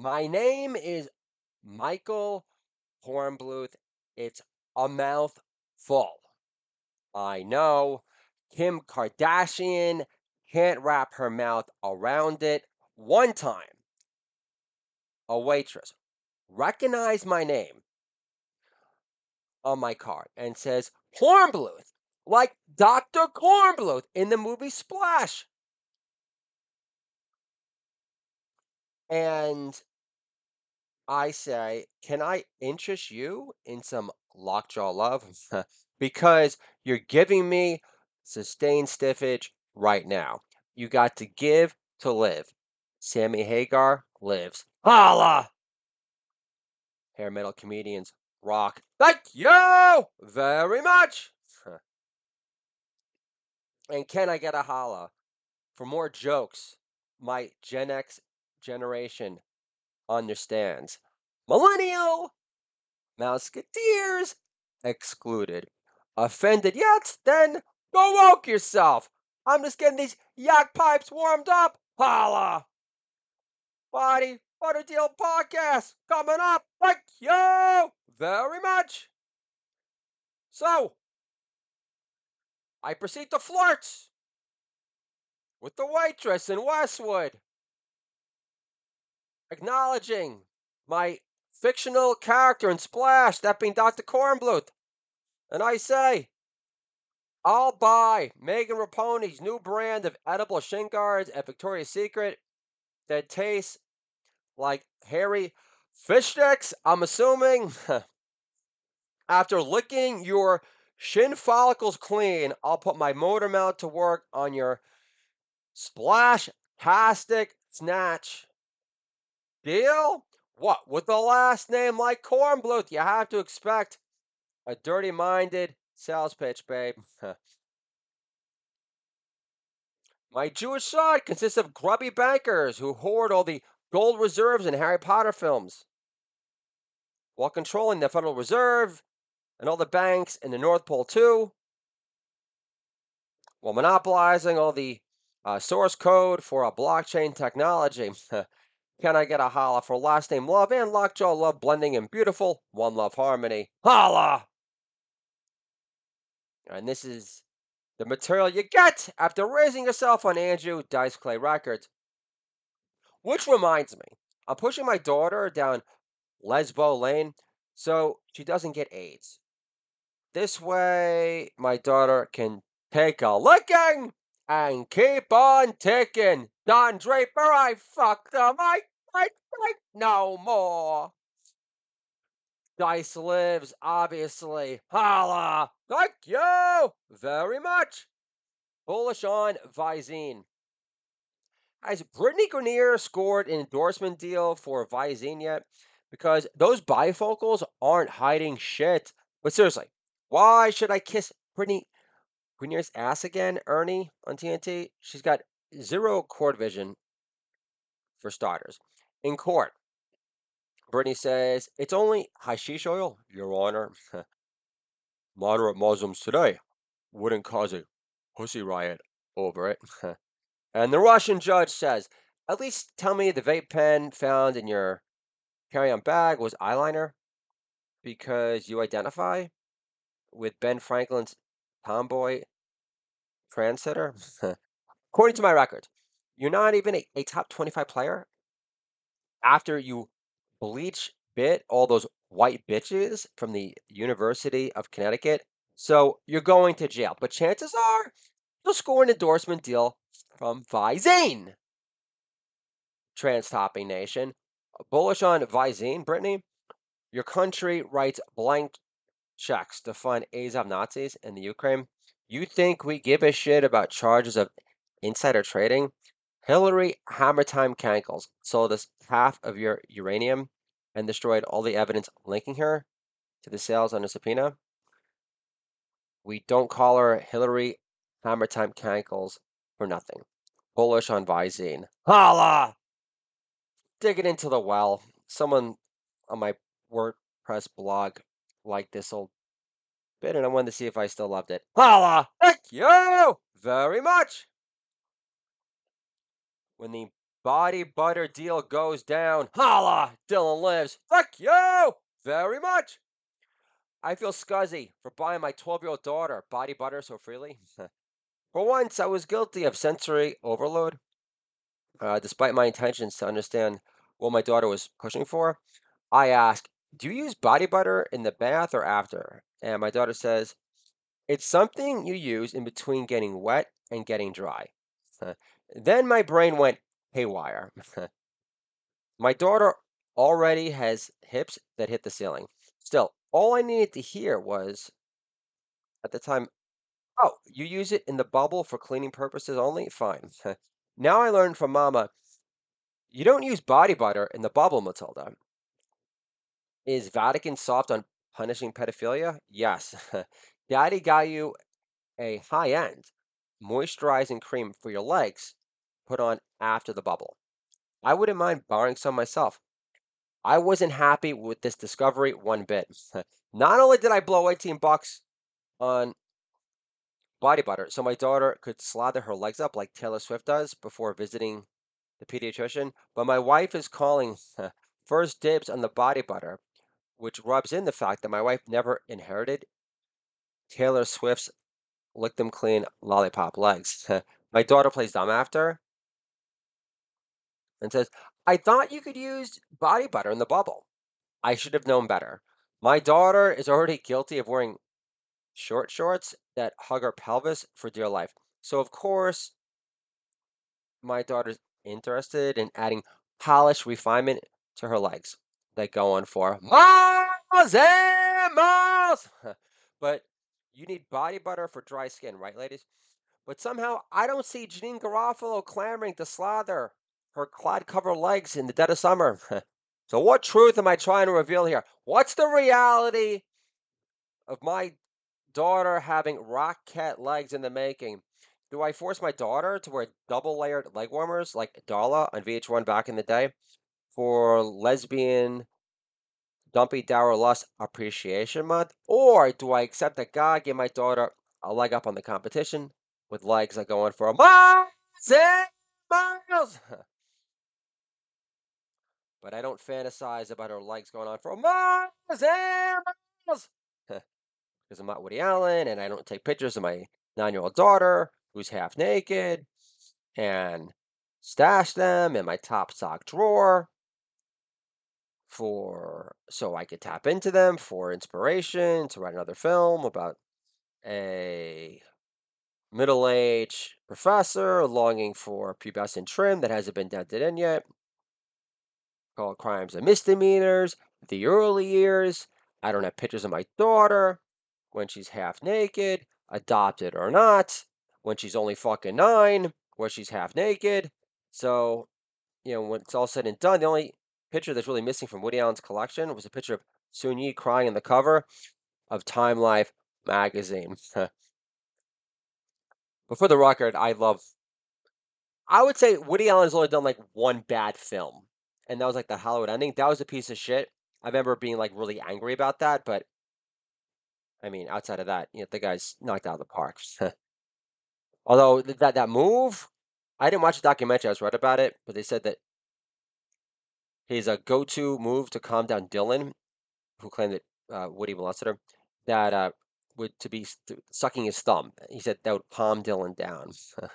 My name is Michael Kornbluth. It's a mouthful. I know Kim Kardashian can't wrap her mouth around it. One time, a waitress recognized my name on my card and says Kornbluth, like Dr. Kornbluth in the movie Splash. And I say, can I interest you in some lockjaw love? because you're giving me sustained stiffage right now. You got to give to live. Sammy Hagar lives. Holla! Hair metal comedians rock. Thank you very much. and can I get a holla for more jokes? My Gen X generation understands. Millennial Musketeers excluded. Offended yet? Then go woke yourself. I'm just getting these yak pipes warmed up. Holla! Body Butter Deal Podcast coming up. Thank you very much. So, I proceed to flirt with the waitress in Westwood, acknowledging my fictional character in Splash, that being Dr. Kornbluth. And I say, I'll buy Megan Rapinoe's new brand of edible shin guards at Victoria's Secret that tastes like hairy fish sticks. I'm assuming after licking your shin follicles clean, I'll put my motor mount to work on your splash tastic snatch. Deal? What? With the last name like Kornbluth, you have to expect a dirty minded sales pitch, babe. My Jewish side consists of grubby bankers who hoard all the gold reserves in Harry Potter films while controlling the Federal Reserve and all the banks in the North Pole, too, while monopolizing all the uh, source code for a blockchain technology. Can I get a holla for last name love and lockjaw love blending in beautiful one love harmony? Holla! And this is the material you get after raising yourself on Andrew Dice Clay Records. Which reminds me, I'm pushing my daughter down Lesbo Lane so she doesn't get AIDS. This way, my daughter can take a licking and keep on ticking. Don Draper, I fucked him. I, I, I, no more. Dice lives, obviously. Holla! Thank you very much. Bullish on Visine. Has Brittney Griner scored an endorsement deal for Visine yet? Because those bifocals aren't hiding shit. But seriously, why should I kiss Brittney Griner's ass again, Ernie, on TNT? She's got zero court vision, for starters. In court, Brittney says, It's only hashish oil, Your Honor. Moderate Muslims today wouldn't cause a pussy riot over it. and the Russian judge says, At least tell me the vape pen found in your carry on bag was eyeliner because you identify with Ben Franklin's tomboy trendsetter. According to my records, you're not even a, a top 25 player after you bleach bit all those white bitches from the University of Connecticut. So you're going to jail. But chances are you'll score an endorsement deal from Visine. Trans Topping Nation. Bullish on Visine, Brittney. Your country writes blank checks to fund Azov Nazis in the Ukraine. You think we give a shit about charges of insider trading? Hillary Hammertime Cankles sold us half of your uranium and destroyed all the evidence linking her to the sales under subpoena. We don't call her Hillary Hammertime Cankles for nothing. Bullish on Visine. Holla! Digging into the well. Someone on my WordPress blog liked this old bit, and I wanted to see if I still loved it. Holla! Thank you very much! when the Body butter deal goes down. Holla! Dylan lives. Fuck you very much. I feel scuzzy for buying my 12 year old daughter body butter so freely. for once, I was guilty of sensory overload. Uh, despite my intentions to understand what my daughter was pushing for, I ask, Do you use body butter in the bath or after? And my daughter says, It's something you use in between getting wet and getting dry. Uh, then my brain went haywire. my daughter already has hips that hit the ceiling. Still, all I needed to hear was at the time, "Oh, you use it in the bubble for cleaning purposes only? Fine." now I learned from mama, you don't use body butter in the bubble, Matilda. Is Vatican soft on punishing pedophilia? Yes. Daddy got you a high end moisturizing cream for your legs put on after the bubble. I wouldn't mind borrowing some myself. I wasn't happy with this discovery one bit. Not only did I blow 18 bucks on body butter so my daughter could slather her legs up like Taylor Swift does before visiting the pediatrician, but my wife is calling first dibs on the body butter, which rubs in the fact that my wife never inherited Taylor Swift's lick them clean lollipop legs. my daughter plays dumb after and says, I thought you could use body butter in the bubble. I should have known better. My daughter is already guilty of wearing short shorts that hug her pelvis for dear life. So, of course, my daughter's interested in adding polish refinement to her legs. They go on for miles and miles. but you need body butter for dry skin, right, ladies? But somehow I don't see Janeane Garofalo clamoring to slather her clod covered legs in the dead of summer. so, what truth am I trying to reveal here? What's the reality of my daughter having rocket legs in the making? Do I force my daughter to wear double layered leg warmers like Darla on VH1 back in the day for lesbian Dumpy Dower Lust Appreciation Month? Or do I accept that God gave my daughter a leg up on the competition with legs that go on for miles and miles? but I don't fantasize about her legs going on for miles and miles because I'm not Woody Allen and I don't take pictures of my nine year old daughter who's half naked and stash them in my top sock drawer for so I could tap into them for inspiration to write another film about a middle-aged professor longing for pubescent trim that hasn't been dented in yet called crimes and misdemeanors the early years i don't have pictures of my daughter when she's half naked adopted or not when she's only fucking nine where she's half naked. So you know when it's all said and done the only picture that's really missing from Woody Allen's collection was a picture of Soon-Yi crying on the cover of Time Life magazine. but for the record, I love. I would say Woody Allen's only done like one bad film, and that was like the Hollywood ending. That was a piece of shit. I remember being like really angry about that, but I mean, outside of that, you know, the guy's knocked out of the park. Although that that move, I didn't watch the documentary. I was read about it, but they said that his uh, go-to move to calm down Dylan, who claimed that uh, Woody molested that uh, would to be sucking his thumb. He said that would calm Dylan down.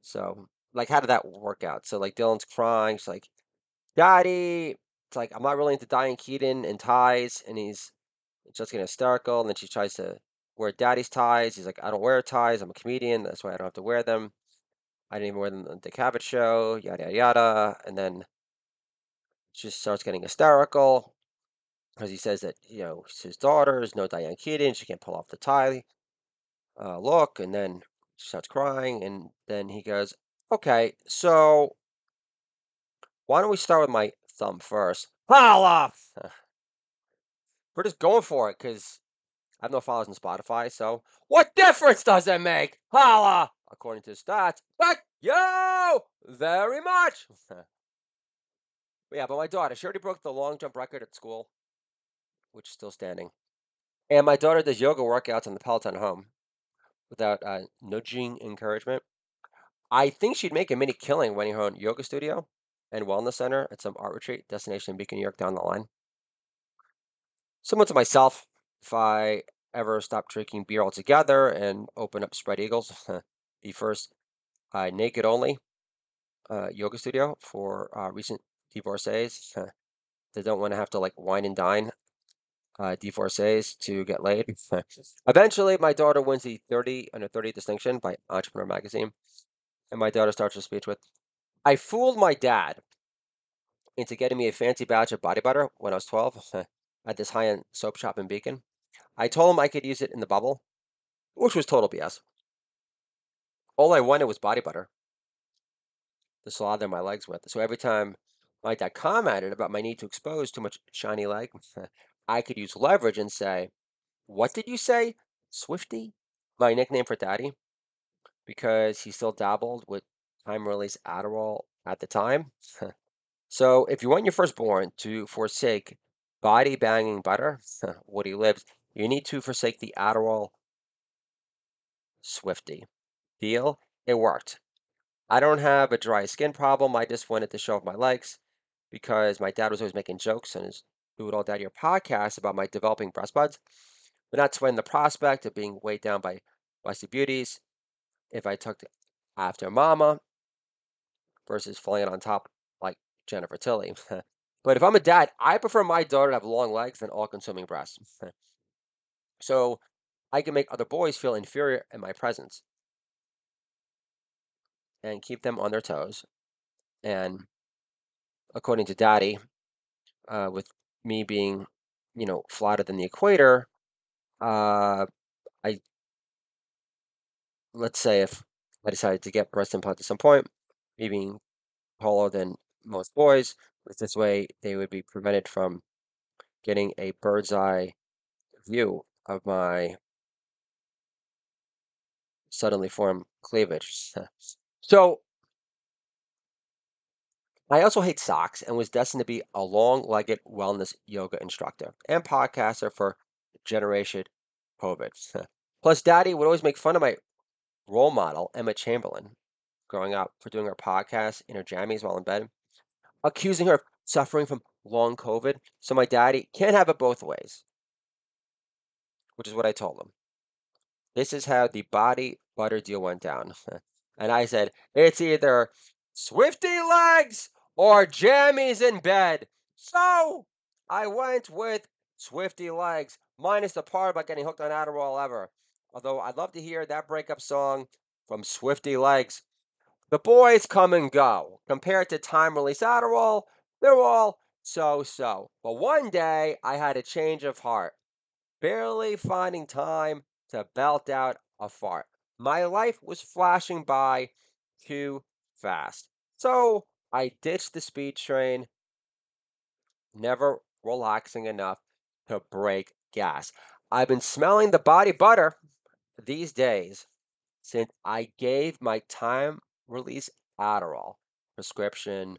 so, like, how did that work out? So, like, Dylan's crying. She's like, "Daddy," it's like, "I'm not really into Diane Keaton and ties," and he's just getting hysterical. And then she tries to wear Daddy's ties. He's like, "I don't wear ties. I'm a comedian. That's why I don't have to wear them. I didn't even wear them at the Cavett show." Yada yada yada. And then she starts getting hysterical because he says that you know his daughter is no Diane Keaton, she can't pull off the tie uh, look, and then she starts crying, and then he goes, "Okay, so why don't we start with my thumb first? Holla! We're just going for it because I have no followers on Spotify, so what difference does it make? Holla! According to the stats, but yo, very much. yeah, but my daughter, she already broke the long jump record at school which is still standing. And my daughter does yoga workouts on the Peloton home without uh, nudging encouragement. I think she'd make a mini killing running her own yoga studio and wellness center at some art retreat destination in Beacon, New York down the line. Similar to myself, if I ever stop drinking beer altogether and open up Spread Eagles, the first uh, naked only uh, yoga studio for uh, recent divorcees that don't want to have to like wine and dine uh, divorcees to get laid. Eventually, my daughter wins the 30 under 30 distinction by Entrepreneur Magazine, and my daughter starts her speech with, "I fooled my dad into getting me a fancy batch of body butter when I was 12 at this high-end soap shop in Beacon. I told him I could use it in the bubble, which was total BS. All I wanted was body butter to slather my legs with. So every time my dad commented about my need to expose too much shiny leg, I could use leverage and say, What did you say? Swifty? My nickname for daddy, because he still dabbled with time release Adderall at the time. so if you want your firstborn to forsake body banging butter, what he lives, you need to forsake the Adderall Swifty. Deal? It worked. I don't have a dry skin problem. I just wanted to show off my legs because my dad was always making jokes on his Do It All Daddy podcast about my developing breast buds, but not sweating the prospect of being weighed down by busty beauties if I took after mama versus falling on top like Jennifer Tilly. but if I'm a dad, I prefer my daughter to have long legs than all consuming breasts. so I can make other boys feel inferior in my presence and keep them on their toes. And according to daddy, uh, with me being, you know, flatter than the equator, uh, I let's say if I decided to get breast implant at some point, me being taller than most boys, this way they would be prevented from getting a bird's eye view of my suddenly formed cleavage. so I also hate socks and was destined to be a long-legged wellness yoga instructor and podcaster for Generation COVID. Plus, Daddy would always make fun of my role model, Emma Chamberlain, growing up for doing her podcast in her jammies while in bed, accusing her of suffering from long COVID. So my daddy can't have it both ways, which is what I told him. This is how the body butter deal went down. and I said, it's either Swifty legs or jammies in bed. So I went with Swifty legs, minus the part about getting hooked on Adderall ever. Although I'd love to hear that breakup song from Swifty legs. The boys come and go. Compared to time release Adderall, they're all so so. But one day I had a change of heart, barely finding time to belt out a fart. My life was flashing by too fast. So I ditched the speed train, never relaxing enough to break gas. I've been smelling the body butter these days since I gave my time release Adderall prescription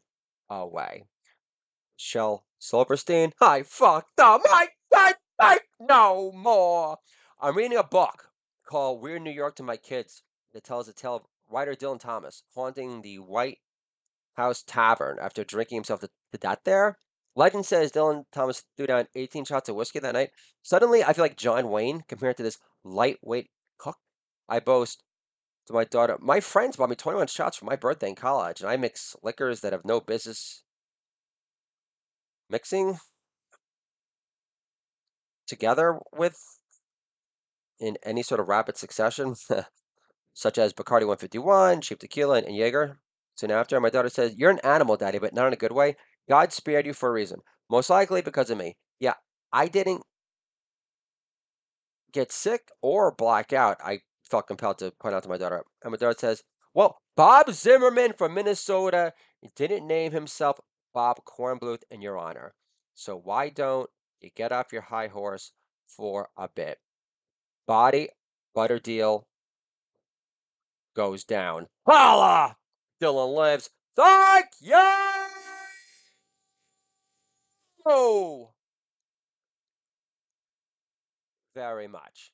away. Shel Silverstein, I fucked up. I can't no more. I'm reading a book called Weird New York to My Kids that tells the tale of writer Dylan Thomas haunting the White Horse Tavern after drinking himself to, to death there. Legend says Dylan Thomas threw down 18 shots of whiskey that night. Suddenly, I feel like John Wayne compared to this lightweight cook. I boast to my daughter, my friends bought me 21 shots for my birthday in college, and I mix liquors that have no business mixing together with in any sort of rapid succession, such as Bacardi 151, cheap tequila, and Jaeger. Soon after, my daughter says, You're an animal, daddy, but not in a good way. God spared you for a reason. Most likely because of me. Yeah, I didn't get sick or black out. I felt compelled to point out to my daughter. And my daughter says, Well, Bob Zimmerman from Minnesota didn't name himself Bob Kornbluth in your honor. So why don't you get off your high horse for a bit? Body butter deal goes down. Holla! Dylan lives. Thank you oh! very much.